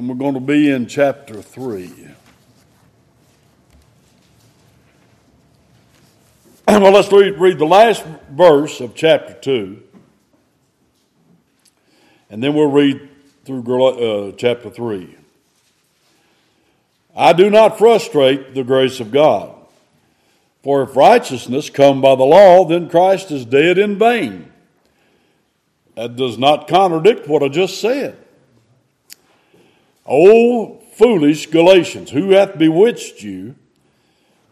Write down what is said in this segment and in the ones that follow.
and we're going to be in chapter 3. well, let's read, read the last verse of chapter 2, and then we'll read through uh, chapter 3. I do not frustrate the grace of God. For if righteousness come by the law, then Christ is dead in vain. That does not contradict what I just said. O foolish Galatians, who hath bewitched you,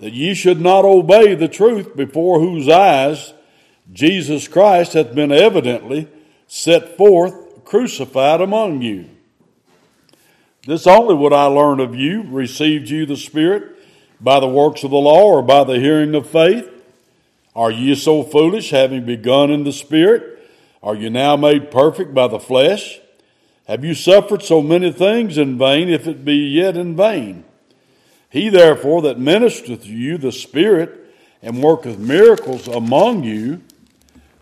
that ye should not obey the truth before whose eyes Jesus Christ hath been evidently set forth crucified among you? This only would I learn of you, received you the Spirit by the works of the law or by the hearing of faith? Are ye so foolish, having begun in the Spirit? Are you now made perfect by the flesh? Have you suffered so many things in vain, if it be yet in vain? He therefore that ministereth to you the Spirit and worketh miracles among you,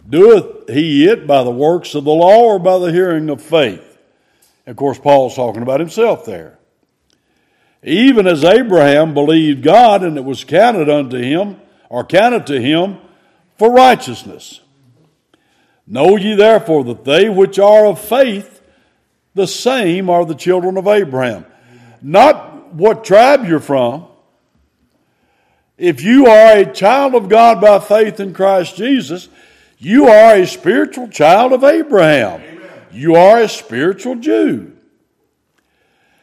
doeth he it by the works of the law or by the hearing of faith? Of course, Paul's talking about himself there. Even as Abraham believed God, and it was counted unto him, or counted to him for righteousness. Know ye therefore that they which are of faith, the same are the children of Abraham. Not what tribe you're from. If you are a child of God by faith in Christ Jesus, you are a spiritual child of Abraham. Amen. You are a spiritual Jew.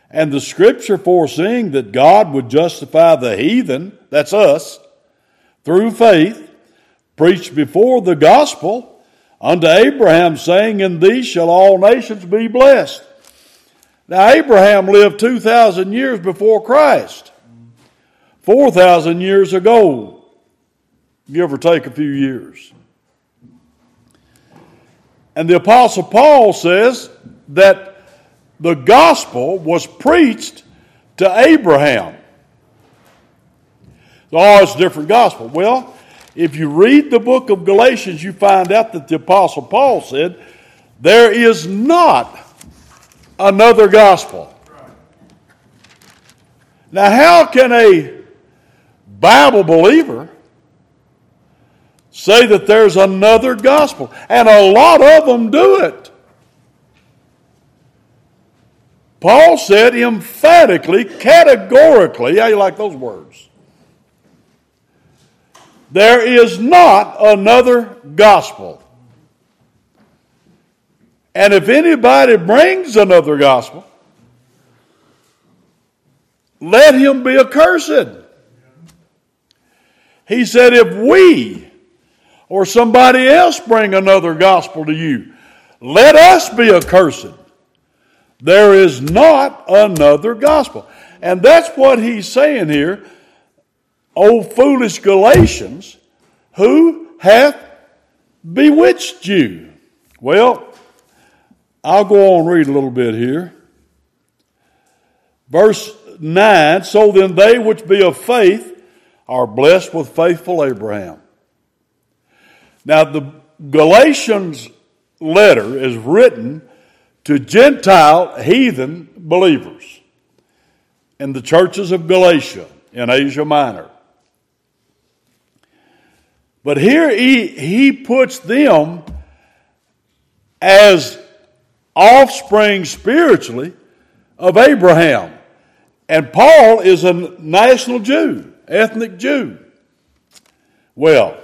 And the scripture foreseeing that God would justify the heathen, that's us, through faith, preached before the gospel unto Abraham, saying, In thee shall all nations be blessed. Now, Abraham lived 2,000 years before Christ, 4,000 years ago, give or take a few years. And the Apostle Paul says that the gospel was preached to Abraham. Oh, it's a different gospel. Well, if you read the book of Galatians, you find out that the Apostle Paul said, There is not another gospel. Now, how can a Bible believer say that there's another gospel? And a lot of them do it. Paul said emphatically, categorically, how you like those words? There is not another gospel. And if anybody brings another gospel, let him be accursed. He said, if we or somebody else bring another gospel to you, let us be accursed. There is not another gospel. And that's what he's saying here O foolish Galatians, who hath bewitched you? Well, I'll go on and read a little bit here. Verse 9 So then they which be of faith are blessed with faithful Abraham. Now, the Galatians letter is written to Gentile heathen believers in the churches of Galatia in Asia Minor. But here he, he puts them as offspring spiritually of Abraham. And Paul is a national Jew, ethnic Jew. Well,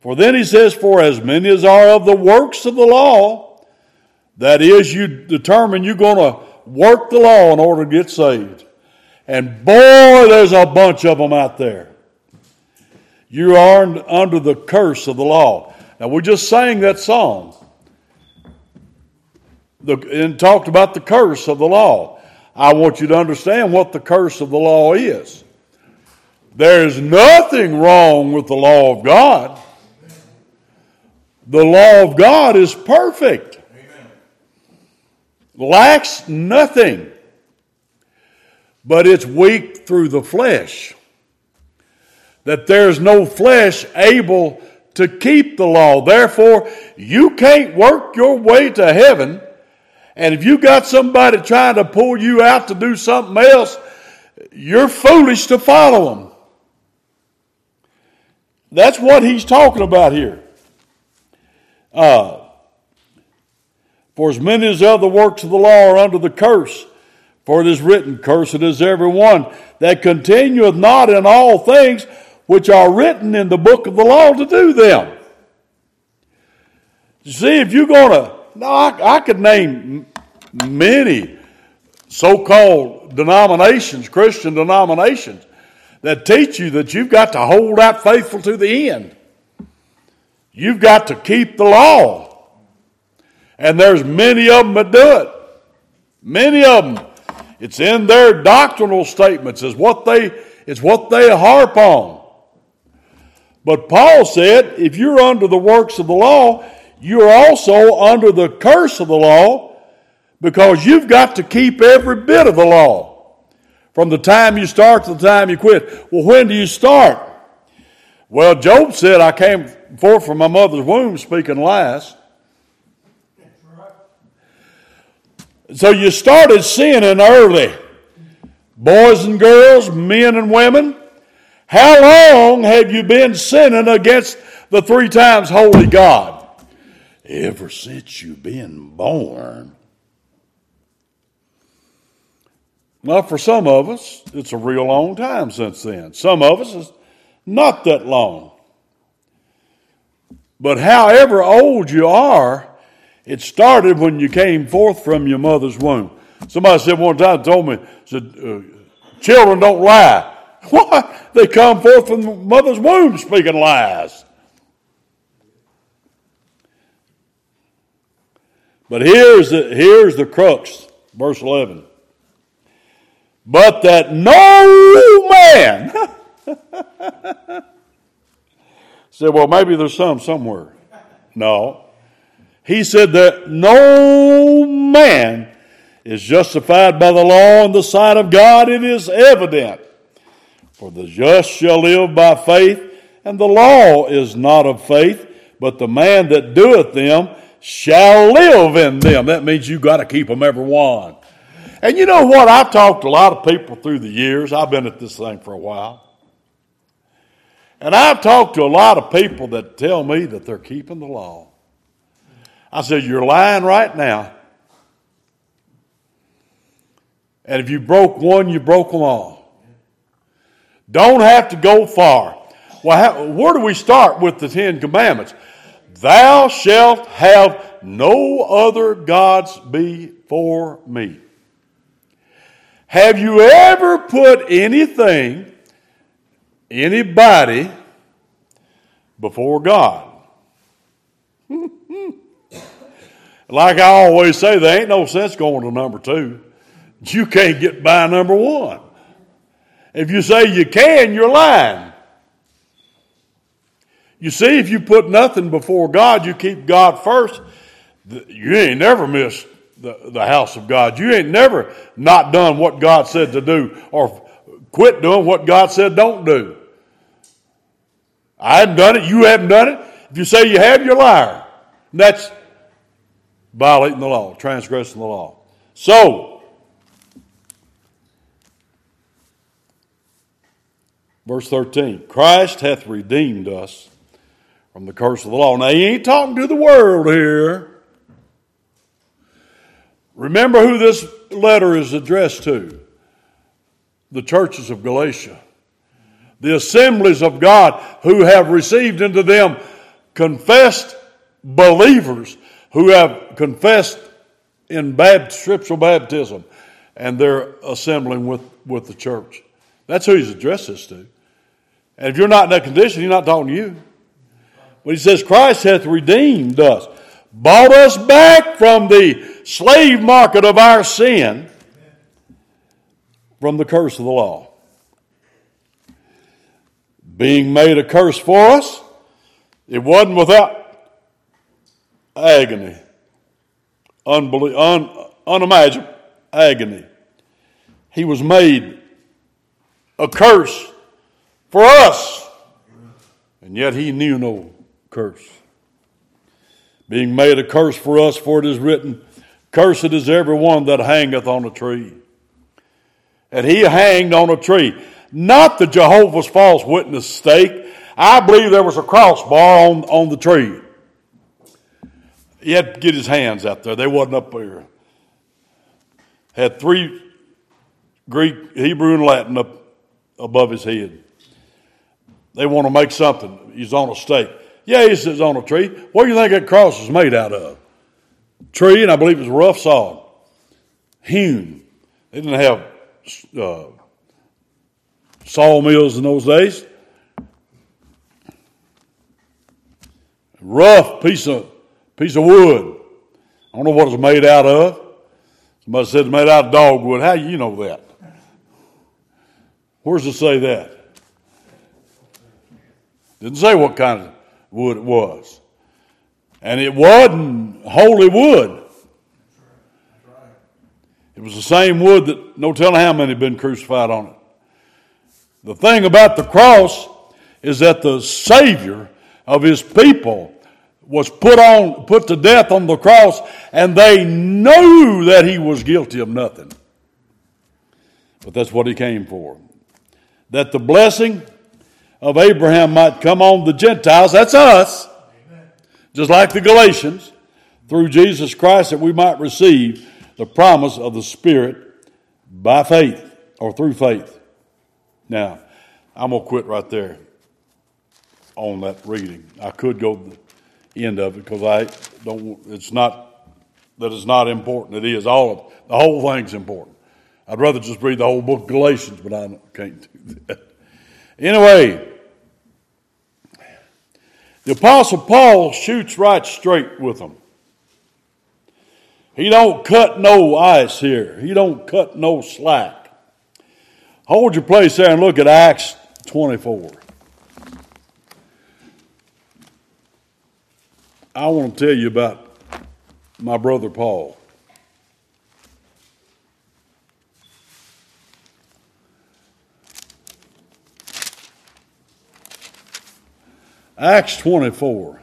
for then he says, For as many as are of the works of the law, that is, you determine you're going to work the law in order to get saved. And boy, there's a bunch of them out there. You are under the curse of the law. Now, we just sang that song the, and talked about the curse of the law. I want you to understand what the curse of the law is. There is nothing wrong with the law of God. The law of God is perfect, Amen. lacks nothing, but it's weak through the flesh that there's no flesh able to keep the law. Therefore, you can't work your way to heaven And if you got somebody trying to pull you out to do something else, you're foolish to follow them. That's what he's talking about here. Uh, for as many as other works of the law are under the curse, for it is written, Cursed is every one that continueth not in all things which are written in the book of the law to do them. See, if you're going to, no, I, I could name many so called denominations, Christian denominations, that teach you that you've got to hold out faithful to the end. You've got to keep the law. And there's many of them that do it. Many of them. It's in their doctrinal statements. It's what they, it's what they harp on. But Paul said, if you're under the works of the law, you're also under the curse of the law because you've got to keep every bit of the law from the time you start to the time you quit. Well, when do you start? Well, Job said, I came forth from my mother's womb speaking lies. So you started sinning early. Boys and girls, men and women, how long have you been sinning against the three times holy God? Ever since you've been born. Well, for some of us, it's a real long time since then. Some of us, it's not that long. But however old you are, it started when you came forth from your mother's womb. Somebody said one time, told me, said, uh, children don't lie. What? They come forth from the mother's womb speaking lies. But here's the, here's the crux, verse 11. But that no man said, well, maybe there's some somewhere. No. He said that no man is justified by the law in the sight of God. It is evident for the just shall live by faith, and the law is not of faith, but the man that doeth them shall live in them. That means you've got to keep them every one. And you know what? I've talked to a lot of people through the years. I've been at this thing for a while. And I've talked to a lot of people that tell me that they're keeping the law. I said, You're lying right now. And if you broke one, you broke them all. Don't have to go far. Well, how, where do we start with the Ten Commandments? Thou shalt have no other gods before me. Have you ever put anything, anybody, before God? like I always say, there ain't no sense going to number two. You can't get by number one. If you say you can, you're lying. You see, if you put nothing before God, you keep God first, you ain't never missed the, the house of God. You ain't never not done what God said to do or quit doing what God said don't do. I haven't done it. You haven't done it. If you say you have, you're a liar. And that's violating the law, transgressing the law. So, Verse 13 Christ hath redeemed us from the curse of the law. Now, he ain't talking to the world here. Remember who this letter is addressed to the churches of Galatia, the assemblies of God who have received into them confessed believers who have confessed in scriptural baptism and they're assembling with, with the church. That's who he's addressed this to. And if you're not in that condition, he's not talking to you. But he says, Christ hath redeemed us, bought us back from the slave market of our sin, from the curse of the law. Being made a curse for us, it wasn't without agony, unbelie- un- unimaginable agony. He was made a curse for us. And yet he knew no curse. Being made a curse for us, for it is written, Cursed is every one that hangeth on a tree. And he hanged on a tree. Not the Jehovah's false witness stake. I believe there was a crossbar on, on the tree. He had to get his hands out there. They wasn't up there. Had three Greek, Hebrew, and Latin up above his head. They want to make something. He's on a stake. Yeah, he says on a tree. What do you think that cross is made out of? Tree, and I believe it's rough sod. Hewn. They didn't have uh, sawmills in those days. Rough piece of piece of wood. I don't know what it's made out of. Somebody said it's made out of dogwood. How do you know that? Where's it say that? Didn't say what kind of wood it was. And it wasn't holy wood. It was the same wood that no telling how many had been crucified on it. The thing about the cross is that the Savior of his people was put on put to death on the cross and they knew that he was guilty of nothing. But that's what he came for. That the blessing of Abraham might come on the Gentiles, that's us, just like the Galatians, through Jesus Christ, that we might receive the promise of the Spirit by faith or through faith. Now, I'm going to quit right there on that reading. I could go to the end of it because I don't, it's not that it's not important. It is. All of the whole thing's important. I'd rather just read the whole book of Galatians, but I can't do that. Anyway, the Apostle Paul shoots right straight with them. He don't cut no ice here. He don't cut no slack. Hold your place there and look at Acts 24. I want to tell you about my brother Paul. Acts 24.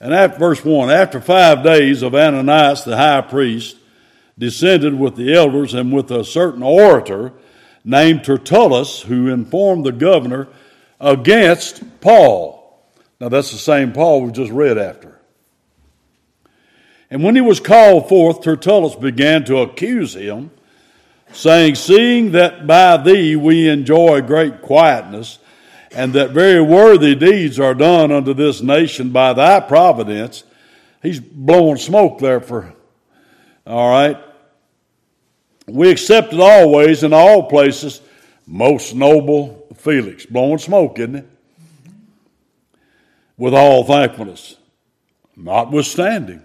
And at verse 1 After five days of Ananias the high priest descended with the elders and with a certain orator named Tertullus, who informed the governor against Paul. Now that's the same Paul we just read after. And when he was called forth, Tertullus began to accuse him, saying, Seeing that by thee we enjoy great quietness, and that very worthy deeds are done unto this nation by thy providence. He's blowing smoke there for, all right. We accept it always in all places, most noble Felix. Blowing smoke, isn't it? With all thankfulness, notwithstanding,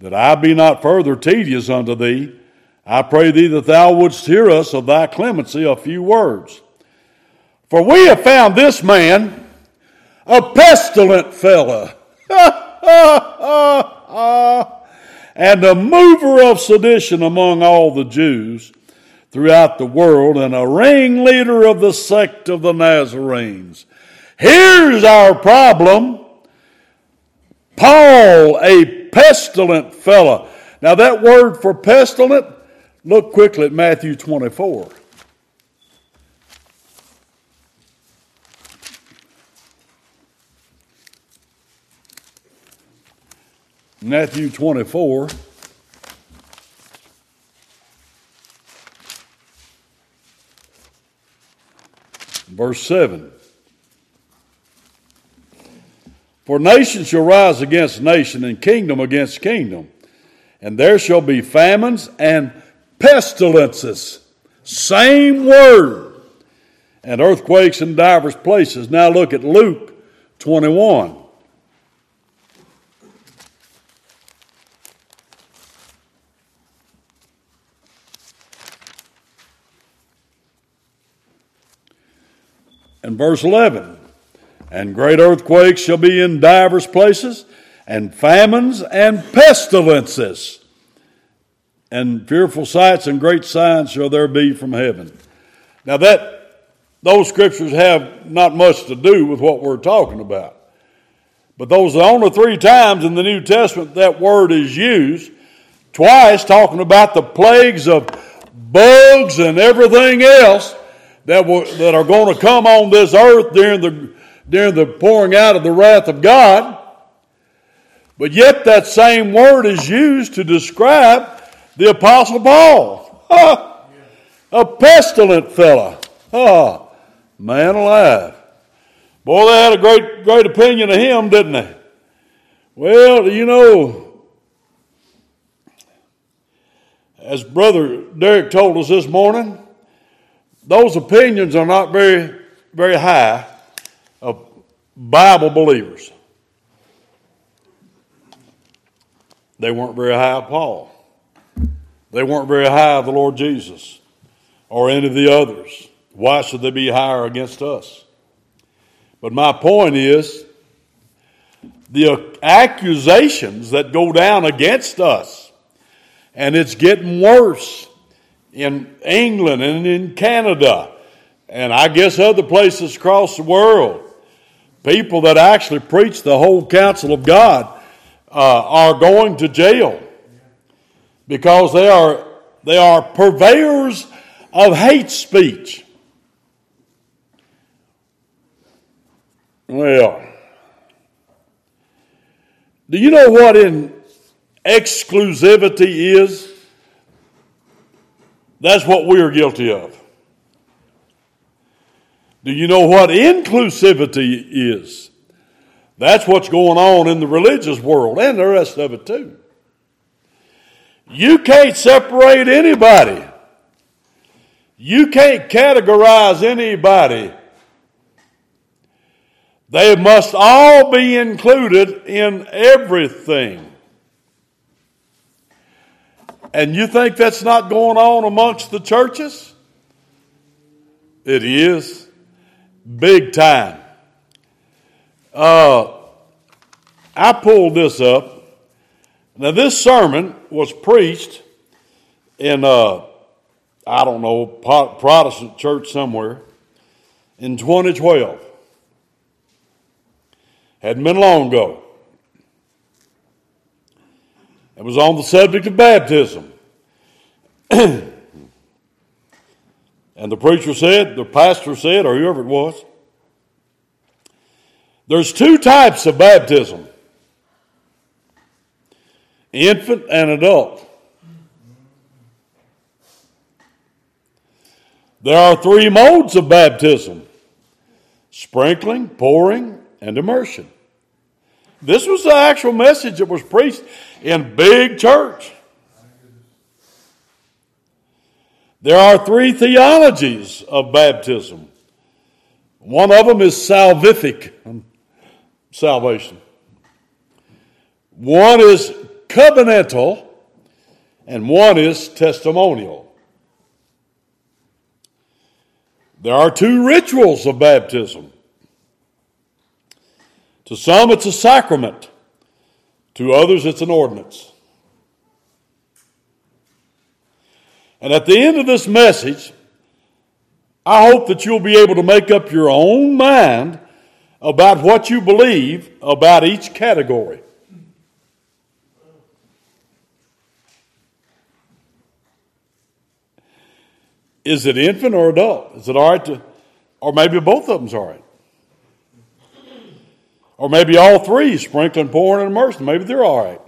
that I be not further tedious unto thee, I pray thee that thou wouldst hear us of thy clemency a few words for we have found this man a pestilent fellow, and a mover of sedition among all the Jews throughout the world, and a ringleader of the sect of the Nazarenes. Here's our problem. Paul, a pestilent fellow. Now, that word for pestilent, look quickly at Matthew 24. Matthew 24. Verse 7. For nation shall rise against nation, and kingdom against kingdom, and there shall be famines and pestilences. Same word. And earthquakes in divers places. Now look at Luke 21. And verse 11 And great earthquakes shall be in divers places, and famines and pestilences, and fearful sights and great signs shall there be from heaven. Now, that those scriptures have not much to do with what we're talking about. But those are the only three times in the New Testament that word is used. Twice talking about the plagues of bugs and everything else that, that are going to come on this earth during the, during the pouring out of the wrath of God. But yet that same word is used to describe the Apostle Paul. a pestilent fella. Oh, man alive. Boy, they had a great, great opinion of him, didn't they? Well, you know, as Brother Derek told us this morning, those opinions are not very, very high of Bible believers. They weren't very high of Paul. They weren't very high of the Lord Jesus or any of the others. Why should they be higher against us? But my point is the accusations that go down against us, and it's getting worse in England and in Canada, and I guess other places across the world. People that actually preach the whole counsel of God uh, are going to jail because they are they are purveyors of hate speech. Well, do you know what in exclusivity is? That's what we are guilty of. Do you know what inclusivity is? That's what's going on in the religious world and the rest of it too. You can't separate anybody. You can't categorize anybody they must all be included in everything. And you think that's not going on amongst the churches? It is. Big time. Uh, I pulled this up. Now, this sermon was preached in, uh, I don't know, Protestant church somewhere in 2012. Hadn't been long ago. It was on the subject of baptism. and the preacher said, the pastor said, or whoever it was, there's two types of baptism infant and adult. There are three modes of baptism sprinkling, pouring, and immersion. This was the actual message that was preached in big church. There are three theologies of baptism. One of them is salvific salvation. One is covenantal, and one is testimonial. There are two rituals of baptism to some, it's a sacrament. To others, it's an ordinance. And at the end of this message, I hope that you'll be able to make up your own mind about what you believe about each category. Is it infant or adult? Is it all right to, or maybe both of them's all right? Or maybe all three, sprinkling, pouring, and immersing. Maybe they're all right.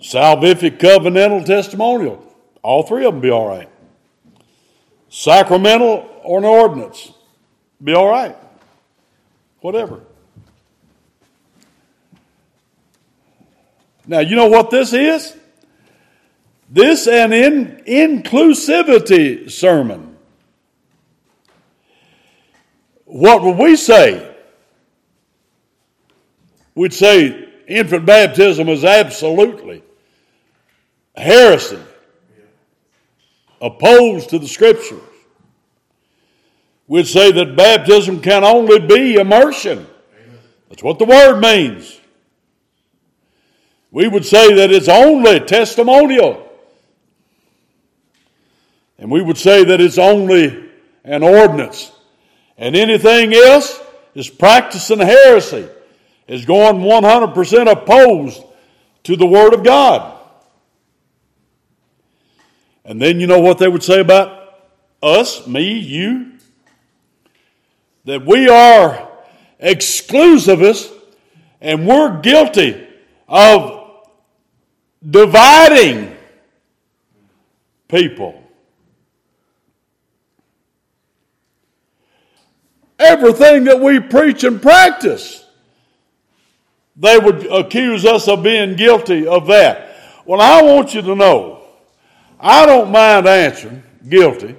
Salvific, covenantal, testimonial. All three of them be all right. Sacramental or an ordinance. Be all right. Whatever. Now, you know what this is? This an in, inclusivity sermon. What would we say? We'd say infant baptism is absolutely heresy, opposed to the scriptures. We'd say that baptism can only be immersion. That's what the word means. We would say that it's only testimonial. And we would say that it's only an ordinance. And anything else is practicing heresy is going 100% opposed to the Word of God. And then you know what they would say about us, me, you? That we are exclusivists and we're guilty of dividing people. Everything that we preach and practice, they would accuse us of being guilty of that. Well, I want you to know, I don't mind answering guilty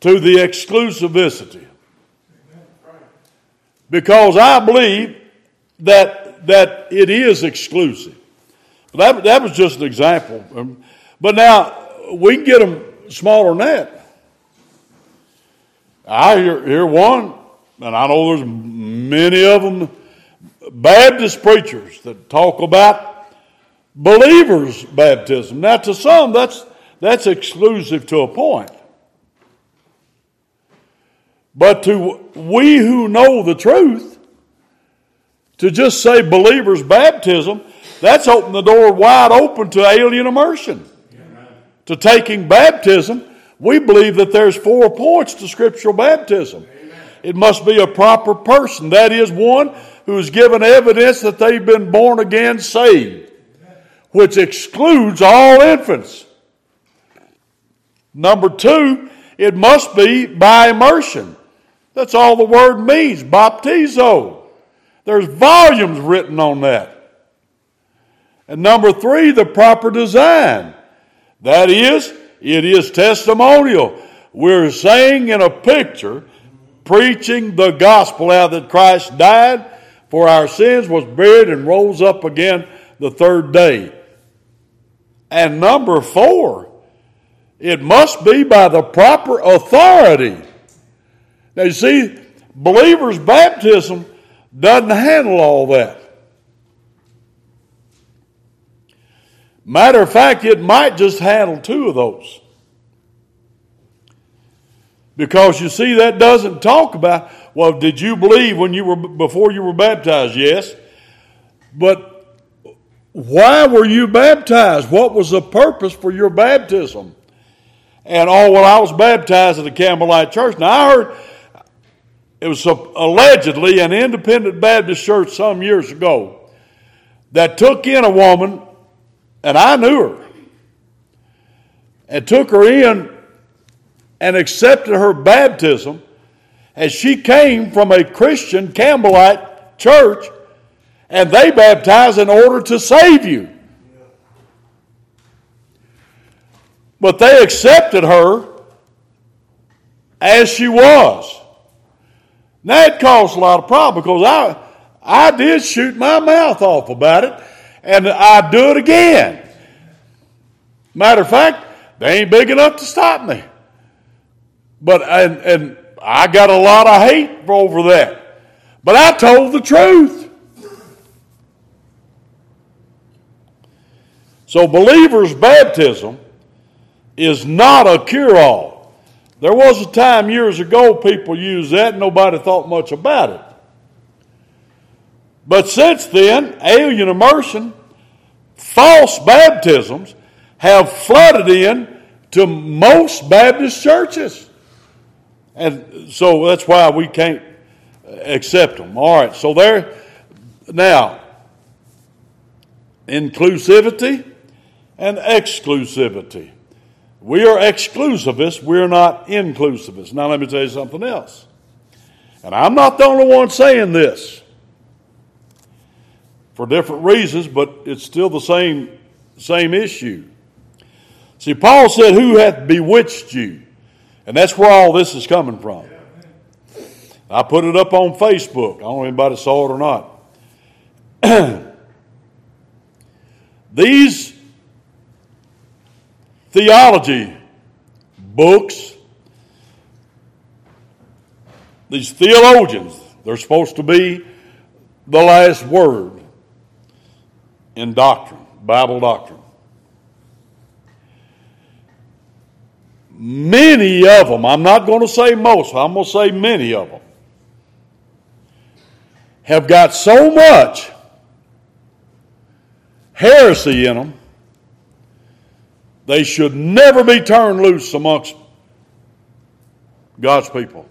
to the exclusivity. Because I believe that, that it is exclusive. That, that was just an example. Um, but now, we can get them smaller than that. I hear, hear one, and I know there's many of them, Baptist preachers that talk about believers' baptism. Now, to some, that's, that's exclusive to a point. But to we who know the truth, to just say believers' baptism, that's opened the door wide open to alien immersion. Amen. To taking baptism, we believe that there's four points to scriptural baptism. Amen. It must be a proper person. That is one who is given evidence that they've been born again saved, which excludes all infants. Number two, it must be by immersion. That's all the word means, baptizo. There's volumes written on that. And number three, the proper design. That is, it is testimonial. We're saying in a picture, preaching the gospel out that Christ died for our sins, was buried, and rose up again the third day. And number four, it must be by the proper authority. Now, you see, believers' baptism doesn't handle all that. Matter of fact, it might just handle two of those. Because you see, that doesn't talk about, well, did you believe when you were before you were baptized? Yes. But why were you baptized? What was the purpose for your baptism? And oh, well, I was baptized at the Campbellite Church. Now I heard it was allegedly an independent Baptist church some years ago that took in a woman, and I knew her, and took her in and accepted her baptism as she came from a Christian Campbellite church, and they baptized in order to save you. But they accepted her as she was. It caused a lot of problems because I, I did shoot my mouth off about it, and I do it again. Matter of fact, they ain't big enough to stop me. But and, and I got a lot of hate over that. But I told the truth. So believers' baptism is not a cure-all. There was a time years ago people used that nobody thought much about it. But since then, alien immersion, false baptisms have flooded in to most Baptist churches. And so that's why we can't accept them. All right, so there, now, inclusivity and exclusivity. We are exclusivists, we're not inclusivists. Now, let me tell you something else. And I'm not the only one saying this for different reasons, but it's still the same, same issue. See, Paul said, Who hath bewitched you? And that's where all this is coming from. I put it up on Facebook. I don't know if anybody saw it or not. These theology books, these theologians, they're supposed to be the last word in doctrine, Bible doctrine. Many of them, I'm not going to say most, I'm going to say many of them, have got so much heresy in them, they should never be turned loose amongst God's people.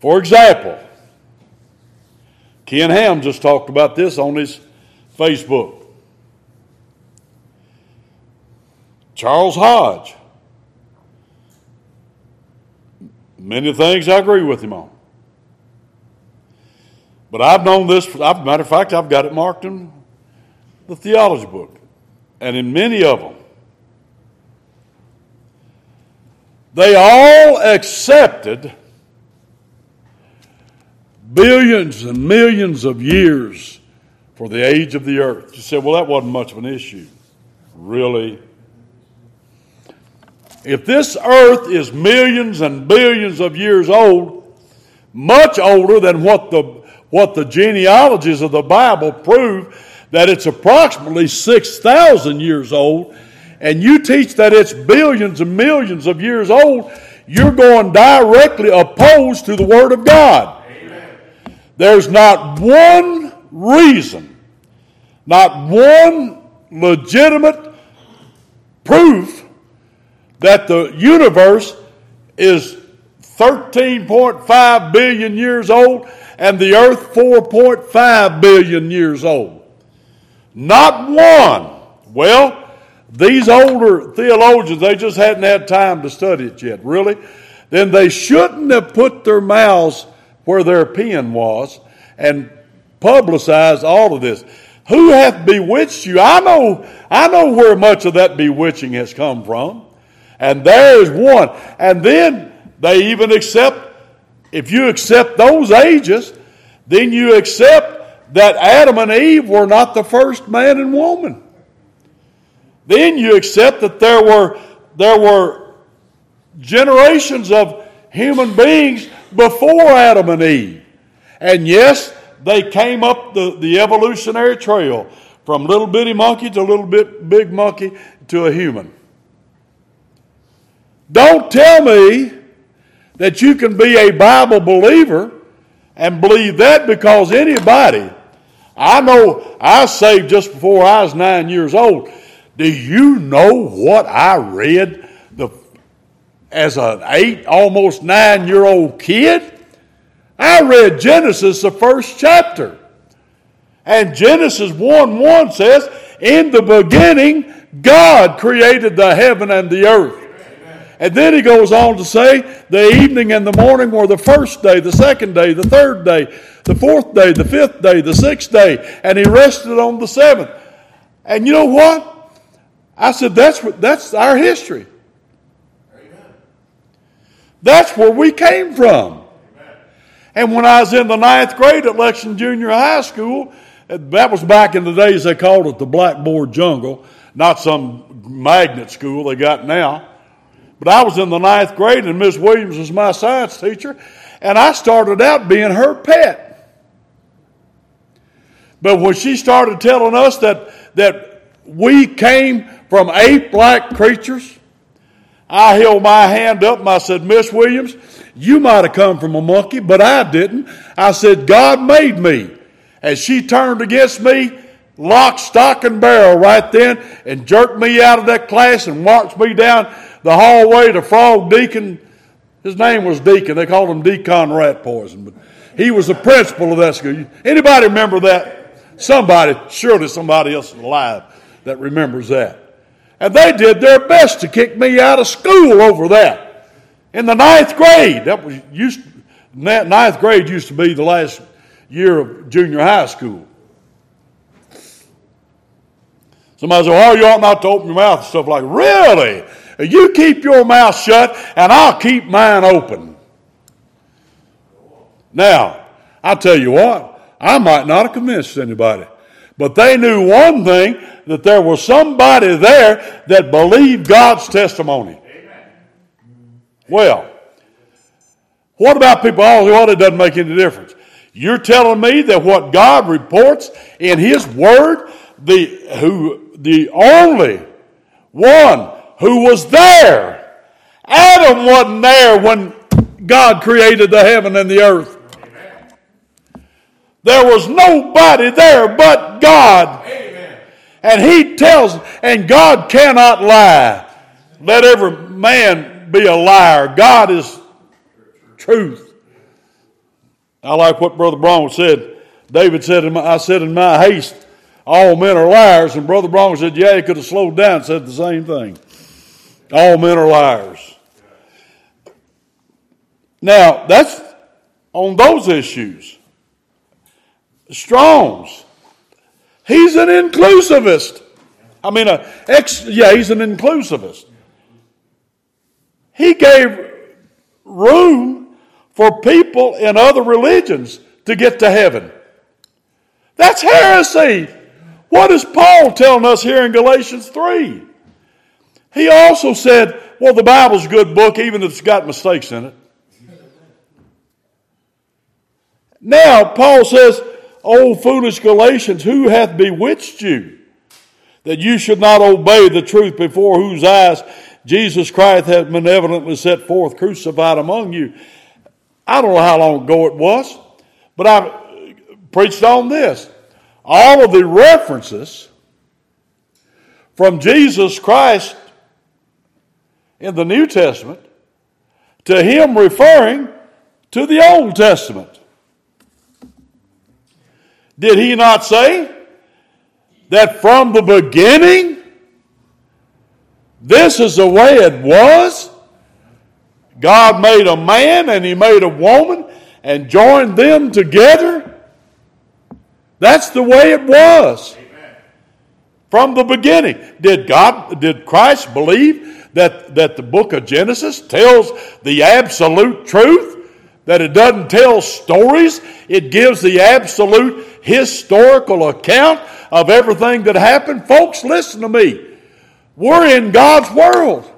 For example, Ken Ham just talked about this on his Facebook. Charles Hodge. Many things I agree with him on. But I've known this, matter of fact, I've got it marked in the theology book. And in many of them, they all accepted billions and millions of years for the age of the earth. You said, well, that wasn't much of an issue. Really? If this earth is millions and billions of years old, much older than what the what the genealogies of the Bible prove that it's approximately 6,000 years old, and you teach that it's billions and millions of years old, you're going directly opposed to the Word of God. Amen. There's not one reason, not one legitimate proof that the universe is 13.5 billion years old and the earth 4.5 billion years old. Not one. Well, these older theologians, they just hadn't had time to study it yet, really. Then they shouldn't have put their mouths where their pen was and publicized all of this. Who hath bewitched you? I know, I know where much of that bewitching has come from. And there is one. And then they even accept if you accept those ages, then you accept that Adam and Eve were not the first man and woman. Then you accept that there were, there were generations of human beings before Adam and Eve. And yes, they came up the, the evolutionary trail from little bitty monkey to little bit big monkey to a human. Don't tell me that you can be a Bible believer and believe that because anybody, I know I saved just before I was nine years old. Do you know what I read the, as an eight, almost nine year old kid? I read Genesis, the first chapter. And Genesis 1 1 says, In the beginning, God created the heaven and the earth. And then he goes on to say, the evening and the morning were the first day, the second day, the third day, the fourth day, the fifth day, the sixth day, and he rested on the seventh. And you know what? I said, that's, what, that's our history. That's where we came from. And when I was in the ninth grade at Lexington Junior High School, that was back in the days they called it the Blackboard Jungle, not some magnet school they got now. But I was in the ninth grade, and Miss Williams was my science teacher, and I started out being her pet. But when she started telling us that, that we came from ape like creatures, I held my hand up and I said, Miss Williams, you might have come from a monkey, but I didn't. I said, God made me. And she turned against me, lock, stock, and barrel right then, and jerked me out of that class and marched me down the hallway to Frog Deacon. His name was Deacon. They called him Deacon Rat Poison, but he was the principal of that school. Anybody remember that? Somebody, surely somebody else alive that remembers that. And they did their best to kick me out of school over that. In the ninth grade, that was used. Ninth grade used to be the last year of junior high school. Somebody said, "Oh, you ought not to open your mouth and stuff like." Really? You keep your mouth shut, and I'll keep mine open. Now, I'll tell you what, I might not have convinced anybody, but they knew one thing that there was somebody there that believed God's testimony. Well, what about people? Oh, well, it doesn't make any difference. You're telling me that what God reports in His Word, the who the only one who was there. Adam wasn't there when God created the heaven and the earth. There was nobody there but God. And he tells, and God cannot lie. Let every man be a liar. God is truth. I like what Brother Brown said. David said, I said in my haste, all men are liars. And Brother Brown said, yeah, he could have slowed down and said the same thing. All men are liars. Now, that's on those issues. Strong's. He's an inclusivist. I mean, a ex, yeah, he's an inclusivist. He gave room for people in other religions to get to heaven. That's heresy. What is Paul telling us here in Galatians 3? He also said, well, the Bible's a good book, even if it's got mistakes in it. Now, Paul says, O foolish Galatians, who hath bewitched you that you should not obey the truth before whose eyes Jesus Christ hath benevolently set forth crucified among you? I don't know how long ago it was, but I preached on this. All of the references from Jesus Christ in the New Testament to him referring to the Old Testament. Did he not say that from the beginning, this is the way it was? God made a man and he made a woman and joined them together. That's the way it was. From the beginning. Did God, did Christ believe that, that the book of Genesis tells the absolute truth? That it doesn't tell stories, it gives the absolute historical account of everything that happened. Folks, listen to me. We're in God's world.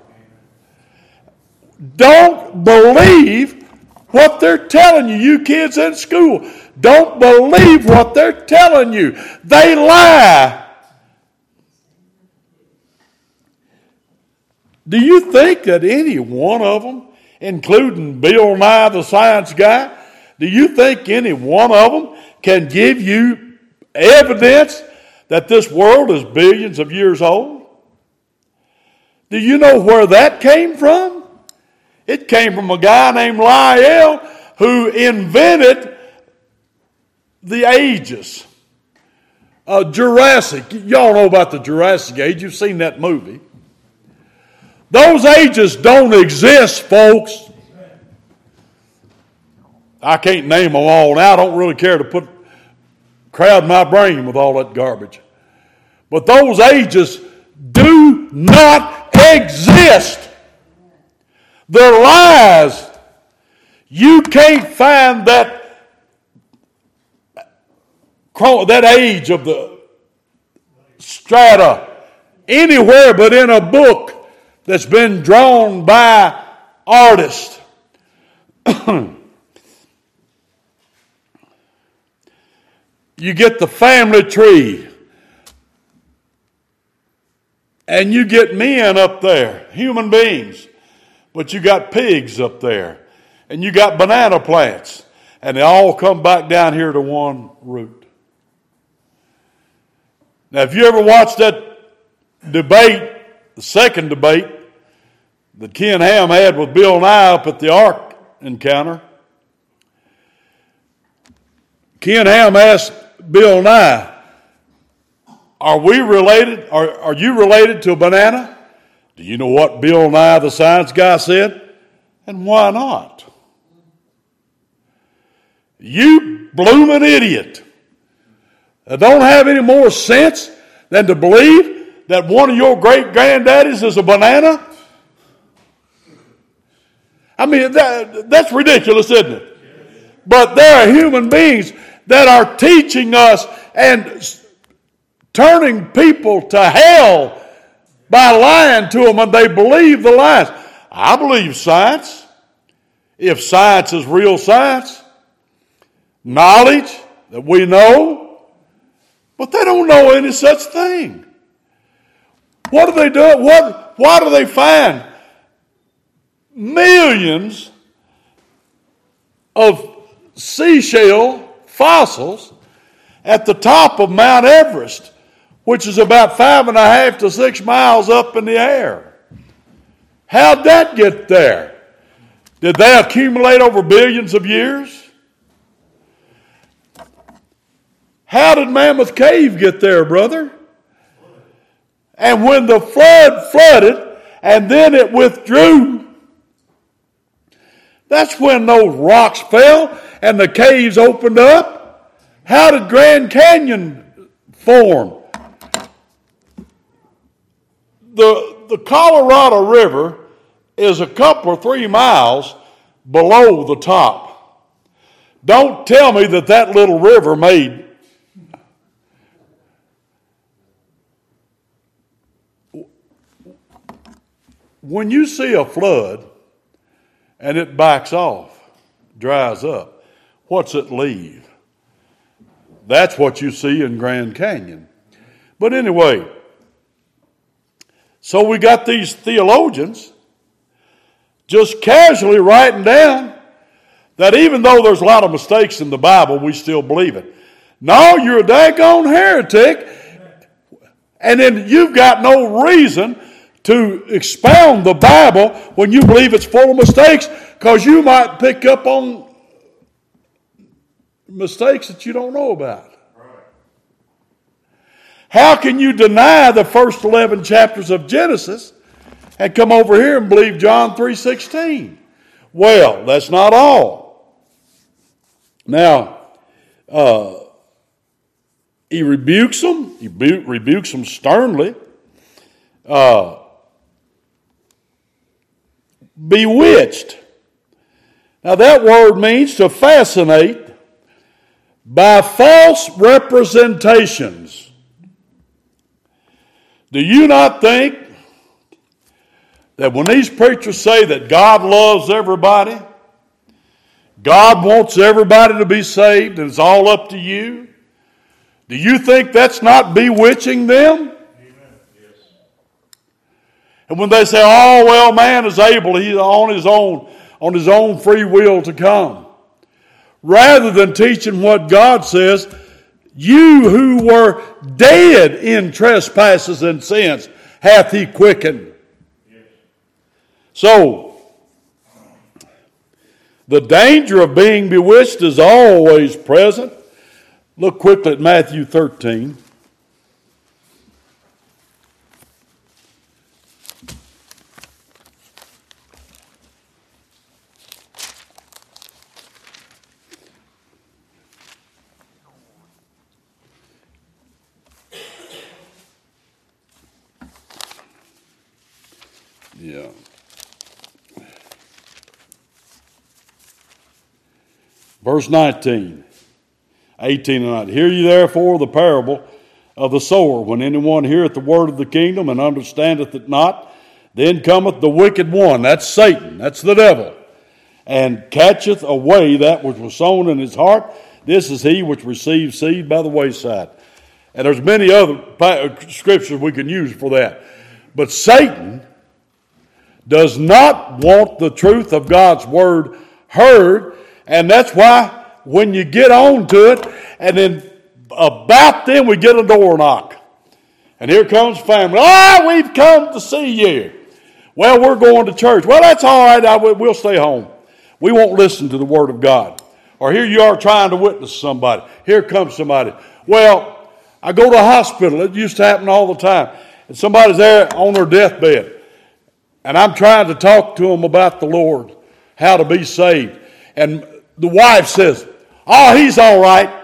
Don't believe what they're telling you, you kids in school. Don't believe what they're telling you. They lie. Do you think that any one of them, including Bill Nye, the science guy, do you think any one of them can give you evidence that this world is billions of years old? Do you know where that came from? It came from a guy named Lyell who invented the ages. Uh, Jurassic, y'all know about the Jurassic age, you've seen that movie. Those ages don't exist, folks. I can't name them all now. I don't really care to put crowd my brain with all that garbage. But those ages do not exist. They're lies. You can't find that that age of the strata anywhere but in a book that's been drawn by artists. you get the family tree. And you get men up there, human beings, but you got pigs up there, and you got banana plants, and they all come back down here to one root. Now, if you ever watched that debate, the second debate that Ken Ham had with Bill Nye up at the Ark encounter, Ken Ham asked Bill Nye, Are we related? Are, are you related to a banana? Do you know what Bill Nye, the science guy, said? And why not? You blooming idiot. I don't have any more sense than to believe that one of your great granddaddies is a banana? I mean, that, that's ridiculous, isn't it? But there are human beings that are teaching us and turning people to hell by lying to them and they believe the lies. I believe science. If science is real science, knowledge that we know, but they don't know any such thing. What do they do? What, why do they find millions of seashell fossils at the top of Mount Everest, which is about five and a half to six miles up in the air. How'd that get there? Did they accumulate over billions of years? How did Mammoth Cave get there, brother? And when the flood flooded and then it withdrew, that's when those rocks fell and the caves opened up. How did Grand Canyon form? The, the Colorado River is a couple or three miles below the top. Don't tell me that that little river made when you see a flood and it backs off, dries up, what's it leave? That's what you see in Grand Canyon. But anyway, so we got these theologians just casually writing down that even though there's a lot of mistakes in the Bible, we still believe it. No, you're a daggone heretic. And then you've got no reason to expound the Bible when you believe it's full of mistakes because you might pick up on mistakes that you don't know about. How can you deny the first 11 chapters of Genesis and come over here and believe John 3:16? Well, that's not all. Now, uh, he rebukes them. He rebukes them sternly. Uh, bewitched. Now, that word means to fascinate by false representations. Do you not think that when these preachers say that God loves everybody, God wants everybody to be saved and it's all up to you, do you think that's not bewitching them? And when they say, oh, well, man is able, he's on his own, on his own free will to come. Rather than teaching what God says, you who were dead in trespasses and sins hath he quickened. So, the danger of being bewitched is always present. Look quickly at Matthew 13. Verse 19, 18 and 19. Hear ye therefore the parable of the sower. When anyone heareth the word of the kingdom and understandeth it not, then cometh the wicked one. That's Satan. That's the devil. And catcheth away that which was sown in his heart. This is he which receives seed by the wayside. And there's many other uh, scriptures we can use for that. But Satan does not want the truth of God's word heard, and that's why when you get on to it, and then about then we get a door knock. And here comes family. Ah, we've come to see you. Well, we're going to church. Well, that's all right. I, we'll stay home. We won't listen to the word of God. Or here you are trying to witness somebody. Here comes somebody. Well, I go to a hospital. It used to happen all the time. And somebody's there on their deathbed. And I'm trying to talk to them about the Lord, how to be saved. And the wife says, Oh, he's all right.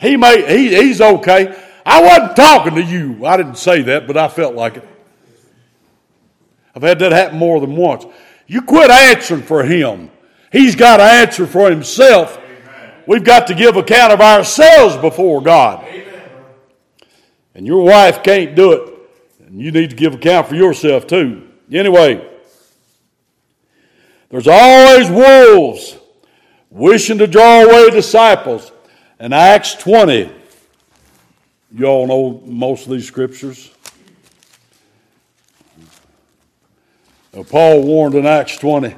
He may, he, he's okay. I wasn't talking to you. I didn't say that, but I felt like it. I've had that happen more than once. You quit answering for him. He's got to answer for himself. Amen. We've got to give account of ourselves before God. Amen. And your wife can't do it. And you need to give account for yourself too. Anyway, there's always wolves wishing to draw away disciples. In Acts 20, you all know most of these scriptures. Now, Paul warned in Acts 20.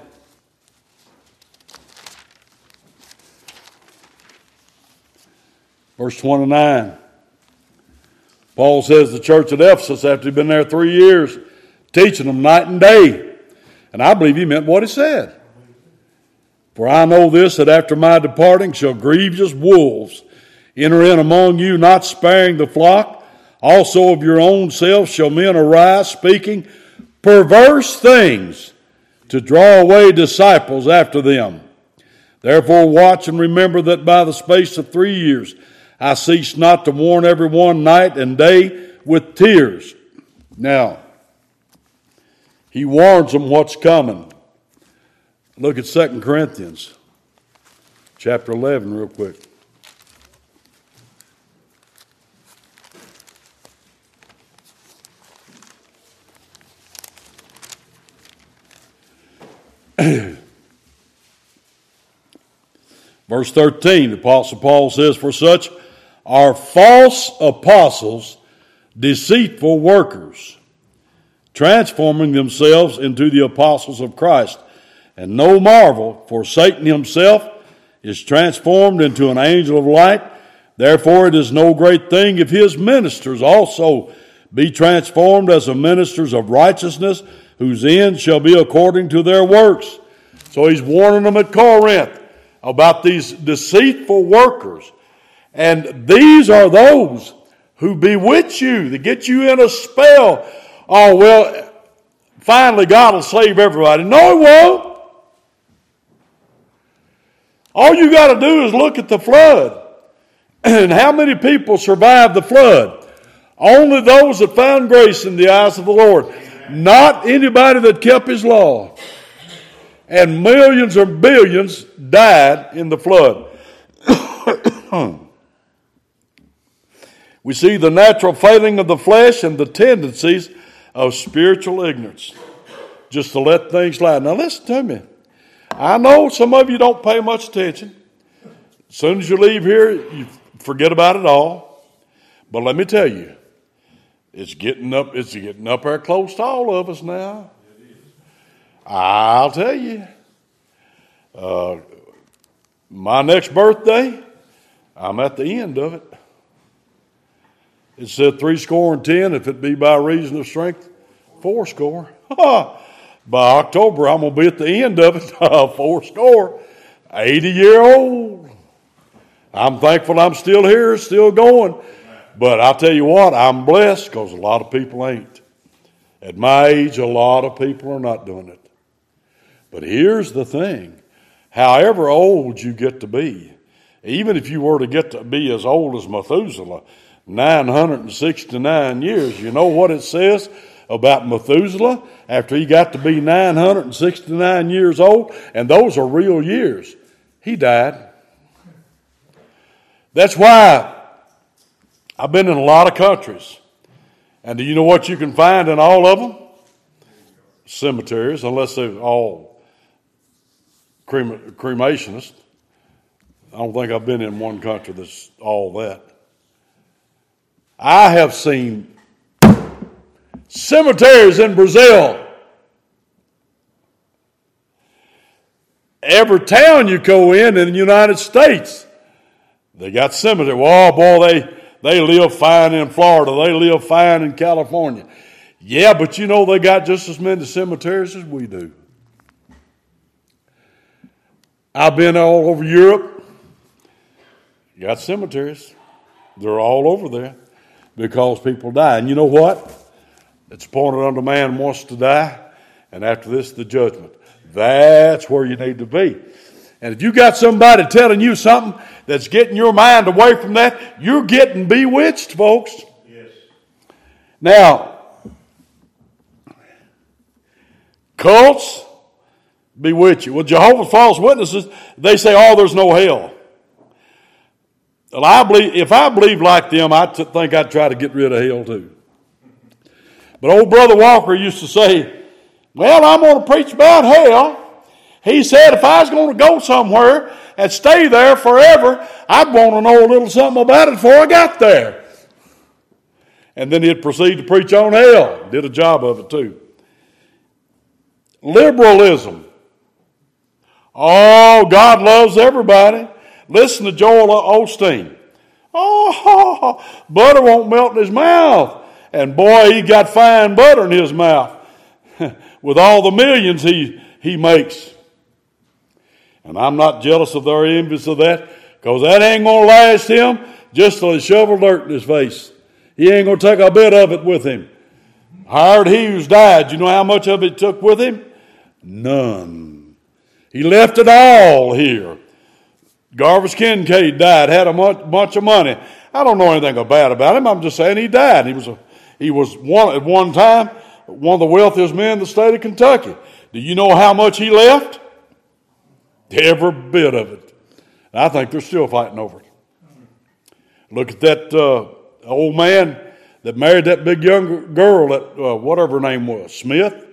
Verse 29. Paul says the church at Ephesus, after he'd been there three years, teaching them night and day. And I believe he meant what he said. For I know this, that after my departing shall grievous wolves enter in among you, not sparing the flock. Also of your own self shall men arise, speaking perverse things to draw away disciples after them. Therefore, watch and remember that by the space of three years I cease not to warn everyone night and day with tears. Now, he warns them what's coming. Look at 2 Corinthians chapter 11 real quick. Verse 13, the Apostle Paul says, For such are false apostles, deceitful workers, transforming themselves into the apostles of Christ. And no marvel, for Satan himself is transformed into an angel of light. Therefore, it is no great thing if his ministers also be transformed as the ministers of righteousness, whose end shall be according to their works. So he's warning them at Corinth about these deceitful workers. And these are those who bewitch you, that get you in a spell. Oh, well, finally God will save everybody. No, He won't. All you got to do is look at the flood. And how many people survived the flood? Only those that found grace in the eyes of the Lord. Not anybody that kept His law. And millions or billions died in the flood. we see the natural failing of the flesh and the tendencies of spiritual ignorance. Just to let things slide. Now, listen to me. I know some of you don't pay much attention. As soon as you leave here, you forget about it all. But let me tell you, it's getting up, it's getting up there close to all of us now. I'll tell you. Uh, my next birthday, I'm at the end of it. It said three score and ten, if it be by reason of strength, four score. By October, I'm going to be at the end of it, four score, 80 year old. I'm thankful I'm still here, still going. But I'll tell you what, I'm blessed because a lot of people ain't. At my age, a lot of people are not doing it. But here's the thing however old you get to be, even if you were to get to be as old as Methuselah, 969 years, you know what it says? About Methuselah after he got to be 969 years old, and those are real years. He died. That's why I've been in a lot of countries. And do you know what you can find in all of them? Cemeteries, unless they're all crem- cremationists. I don't think I've been in one country that's all that. I have seen cemeteries in Brazil. Every town you go in in the United States, they got cemetery. Oh boy, they they live fine in Florida. They live fine in California. Yeah, but you know they got just as many cemeteries as we do. I've been all over Europe. You got cemeteries. They're all over there because people die. And you know what? It's appointed unto man wants to die, and after this, the judgment. That's where you need to be. And if you got somebody telling you something that's getting your mind away from that, you're getting bewitched, folks. Yes. Now, cults bewitch you. Well, Jehovah's false witnesses, they say, oh, there's no hell. Well, I believe, if I believe like them, I think I'd try to get rid of hell too. But old Brother Walker used to say, Well, I'm going to preach about hell. He said, If I was going to go somewhere and stay there forever, I'd want to know a little something about it before I got there. And then he'd proceed to preach on hell. Did a job of it too. Liberalism. Oh, God loves everybody. Listen to Joel Osteen. Oh, butter won't melt in his mouth. And boy, he got fine butter in his mouth with all the millions he, he makes. And I'm not jealous of their envious of that because that ain't going to last him just he shovel dirt in his face. He ain't going to take a bit of it with him. Howard Hughes died. You know how much of it took with him? None. He left it all here. Garvice Kincaid died, had a bunch of money. I don't know anything bad about him. I'm just saying he died. He was a, he was one at one time one of the wealthiest men in the state of Kentucky. Do you know how much he left? Every bit of it. I think they're still fighting over it. Look at that uh, old man that married that big young girl, that uh, whatever her name was, Smith.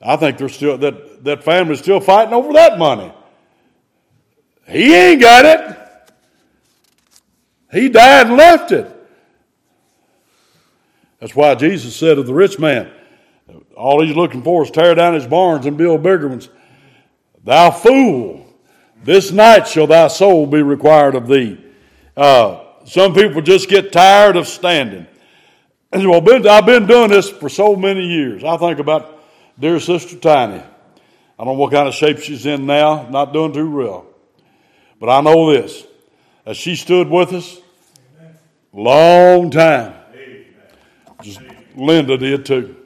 I think they're still that that family's still fighting over that money. He ain't got it. He died and left it. That's why Jesus said of the rich man, all he's looking for is tear down his barns and build bigger ones. Thou fool, this night shall thy soul be required of thee. Uh, some people just get tired of standing. And well, I've been doing this for so many years. I think about dear sister Tiny. I don't know what kind of shape she's in now, not doing too well. But I know this, as she stood with us, long time. Linda did too.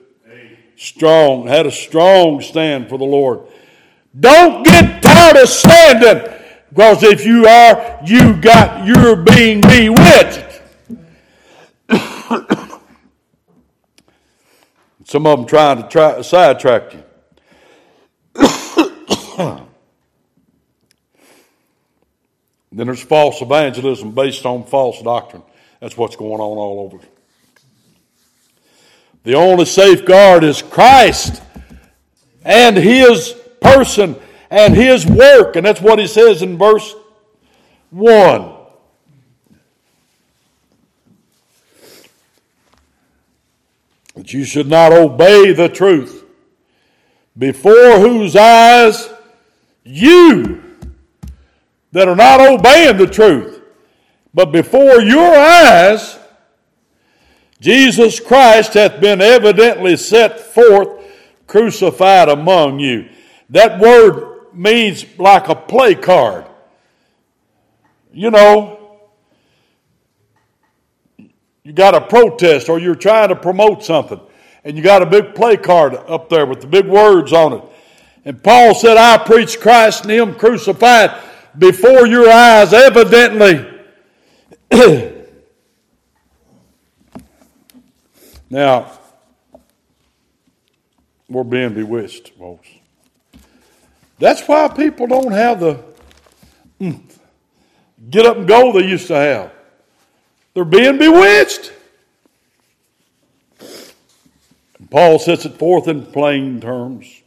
Strong, had a strong stand for the Lord. Don't get tired of standing, because if you are, you got you're being bewitched. Some of them trying to try, sidetrack you. Then there's false evangelism based on false doctrine. That's what's going on all over. The only safeguard is Christ and His person and His work. And that's what He says in verse 1. That you should not obey the truth, before whose eyes you that are not obeying the truth. But before your eyes, Jesus Christ hath been evidently set forth crucified among you. That word means like a play card. You know, you got a protest or you're trying to promote something, and you got a big play card up there with the big words on it. And Paul said, I preach Christ and Him crucified before your eyes, evidently. now, we're being bewitched, folks. That's why people don't have the mm, get up and go they used to have. They're being bewitched. Paul sets it forth in plain terms.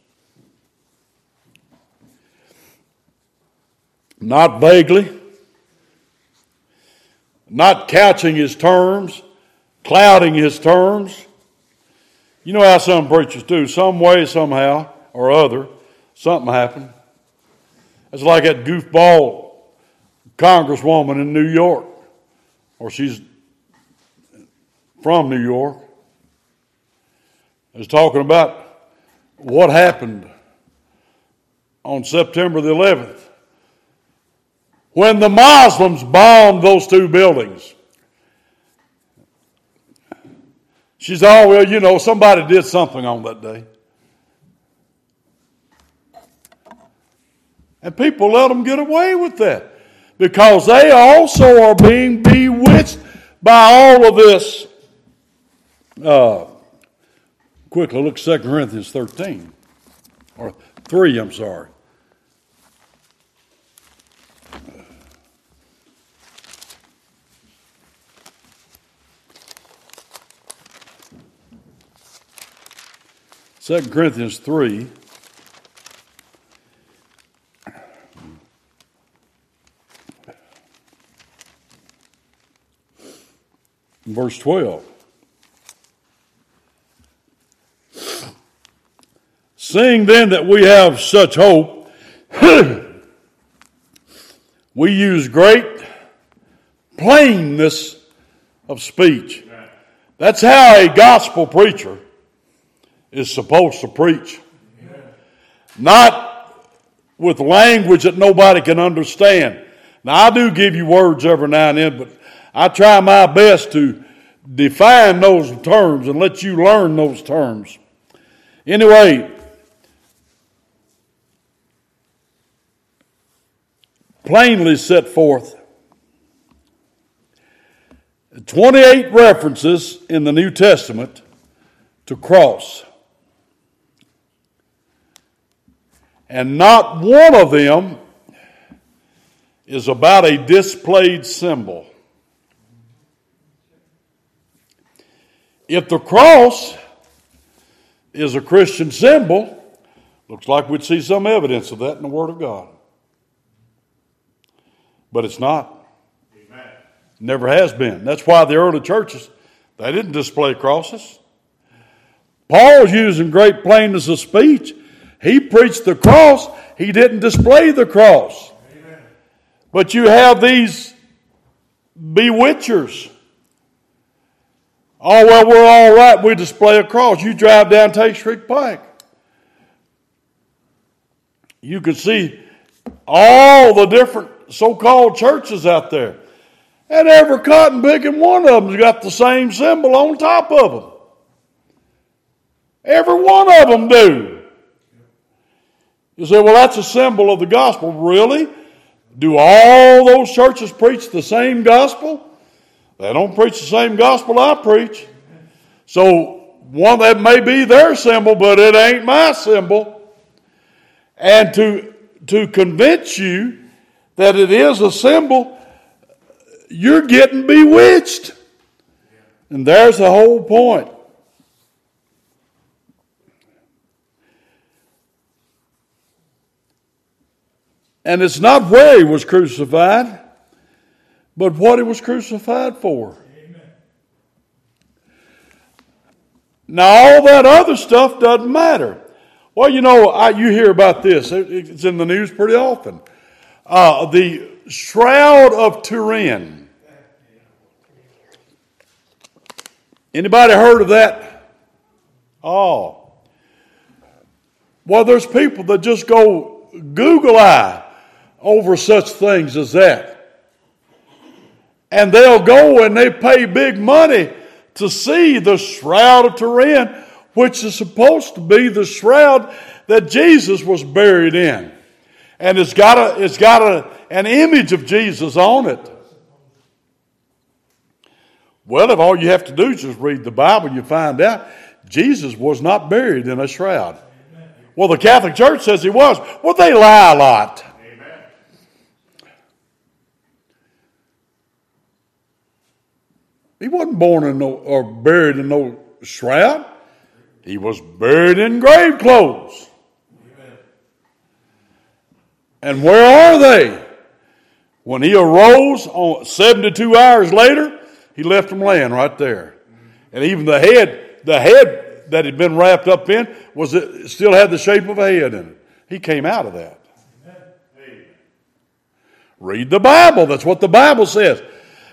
not vaguely, not couching his terms, clouding his terms. You know how some preachers do, some way, somehow, or other, something happened. It's like that goofball congresswoman in New York, or she's from New York, is talking about what happened on September the 11th when the Muslims bombed those two buildings. She said, Oh, well, you know, somebody did something on that day. And people let them get away with that because they also are being bewitched by all of this. Uh, quickly look 2 Corinthians 13, or 3, I'm sorry. Second Corinthians 3. Verse 12. Seeing then that we have such hope, we use great plainness of speech. That's how a gospel preacher is supposed to preach. Not with language that nobody can understand. Now, I do give you words every now and then, but I try my best to define those terms and let you learn those terms. Anyway, plainly set forth 28 references in the New Testament to cross. And not one of them is about a displayed symbol. If the cross is a Christian symbol, looks like we'd see some evidence of that in the Word of God. But it's not. Amen. Never has been. That's why the early churches, they didn't display crosses. Paul's using great plainness of speech. He preached the cross, he didn't display the cross. Amen. But you have these bewitchers Oh, well, we're all right. We display a cross. You drive down Tate Street Pike. You can see all the different so called churches out there. And every cotton picking one of them's got the same symbol on top of them. Every one of them do. You say, well, that's a symbol of the gospel. Really? Do all those churches preach the same gospel? They don't preach the same gospel I preach. So one that may be their symbol, but it ain't my symbol. And to to convince you that it is a symbol, you're getting bewitched. And there's the whole point. And it's not where he was crucified but what he was crucified for. Amen. Now, all that other stuff doesn't matter. Well, you know, I, you hear about this. It's in the news pretty often. Uh, the Shroud of Turin. Anybody heard of that? Oh. Well, there's people that just go Google eye over such things as that. And they'll go and they pay big money to see the Shroud of Turin, which is supposed to be the shroud that Jesus was buried in. And it's got, a, it's got a, an image of Jesus on it. Well, if all you have to do is just read the Bible, you find out Jesus was not buried in a shroud. Well, the Catholic Church says he was. Well, they lie a lot. He wasn't born in no, or buried in no shroud. He was buried in grave clothes. Amen. And where are they? When he arose on 72 hours later, he left them laying right there. And even the head, the head that had been wrapped up in was still had the shape of a head in it. He came out of that. Read the Bible. That's what the Bible says.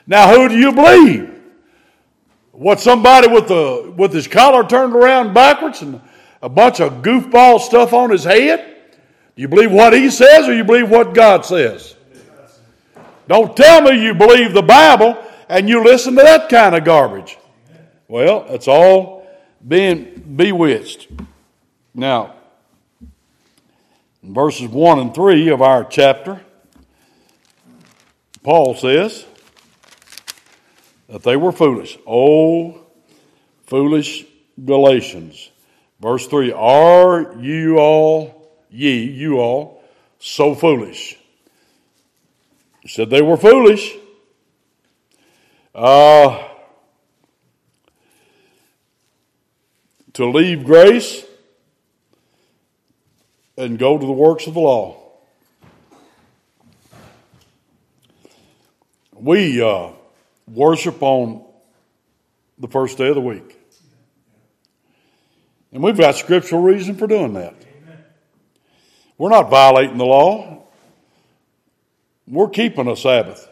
Now, who do you believe? What somebody with the with his collar turned around backwards and a bunch of goofball stuff on his head? Do you believe what he says or you believe what God says? Don't tell me you believe the Bible and you listen to that kind of garbage. Well, it's all being bewitched. Now, in verses 1 and 3 of our chapter, Paul says, that they were foolish. Oh, foolish Galatians. Verse 3 Are you all, ye, you all, so foolish? He said they were foolish. Uh, to leave grace and go to the works of the law. We, uh, worship on the first day of the week. And we've got scriptural reason for doing that. We're not violating the law. We're keeping a Sabbath.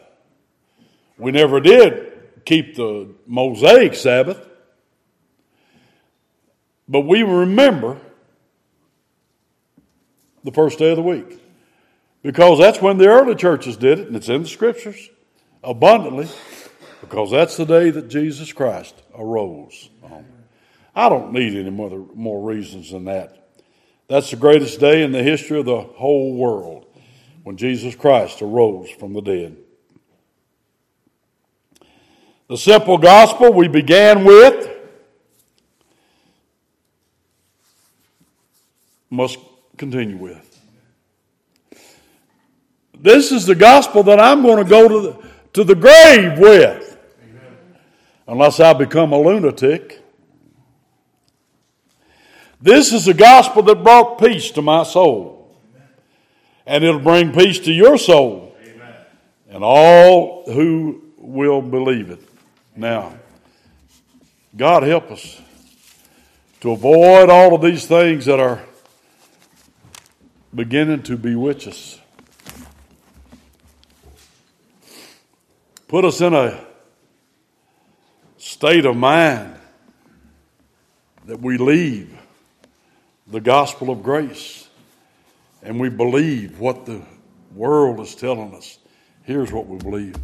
We never did keep the Mosaic Sabbath, but we remember the first day of the week because that's when the early churches did it, and it's in the scriptures abundantly because that's the day that Jesus Christ arose. Um, I don't need any more, more reasons than that. That's the greatest day in the history of the whole world when Jesus Christ arose from the dead. The simple gospel we began with must continue with. This is the gospel that I'm going to go to the, to the grave with, unless I become a lunatic. This is the gospel that brought peace to my soul, and it'll bring peace to your soul, and all who will believe it. Now, God help us to avoid all of these things that are beginning to bewitch us. Put us in a state of mind that we leave the gospel of grace and we believe what the world is telling us. Here's what we believe.